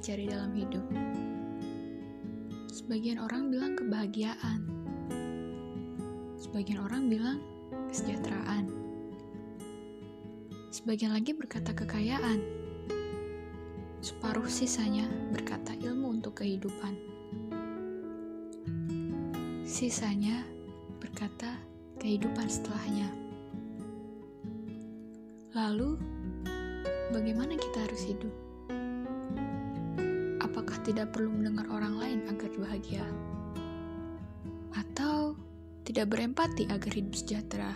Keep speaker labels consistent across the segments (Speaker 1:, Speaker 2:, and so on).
Speaker 1: dicari dalam hidup? Sebagian orang bilang kebahagiaan. Sebagian orang bilang kesejahteraan. Sebagian lagi berkata kekayaan. Separuh sisanya berkata ilmu untuk kehidupan. Sisanya berkata kehidupan setelahnya. Lalu, bagaimana kita harus hidup? Apakah tidak perlu mendengar orang lain agar bahagia? Atau tidak berempati agar hidup sejahtera?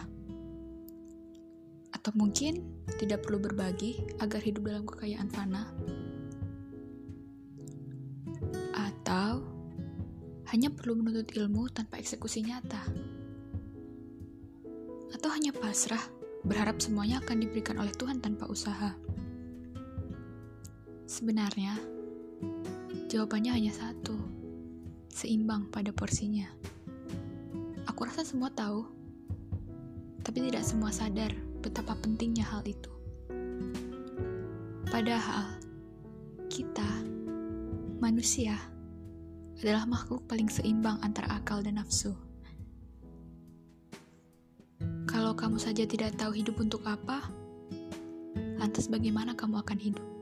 Speaker 1: Atau mungkin tidak perlu berbagi agar hidup dalam kekayaan fana? Atau hanya perlu menuntut ilmu tanpa eksekusi nyata? Atau hanya pasrah, berharap semuanya akan diberikan oleh Tuhan tanpa usaha? Sebenarnya, jawabannya hanya satu, seimbang pada porsinya. Aku rasa semua tahu, tapi tidak semua sadar betapa pentingnya hal itu. Padahal, kita, manusia, adalah makhluk paling seimbang antara akal dan nafsu. Kalau kamu saja tidak tahu hidup untuk apa, lantas bagaimana kamu akan hidup?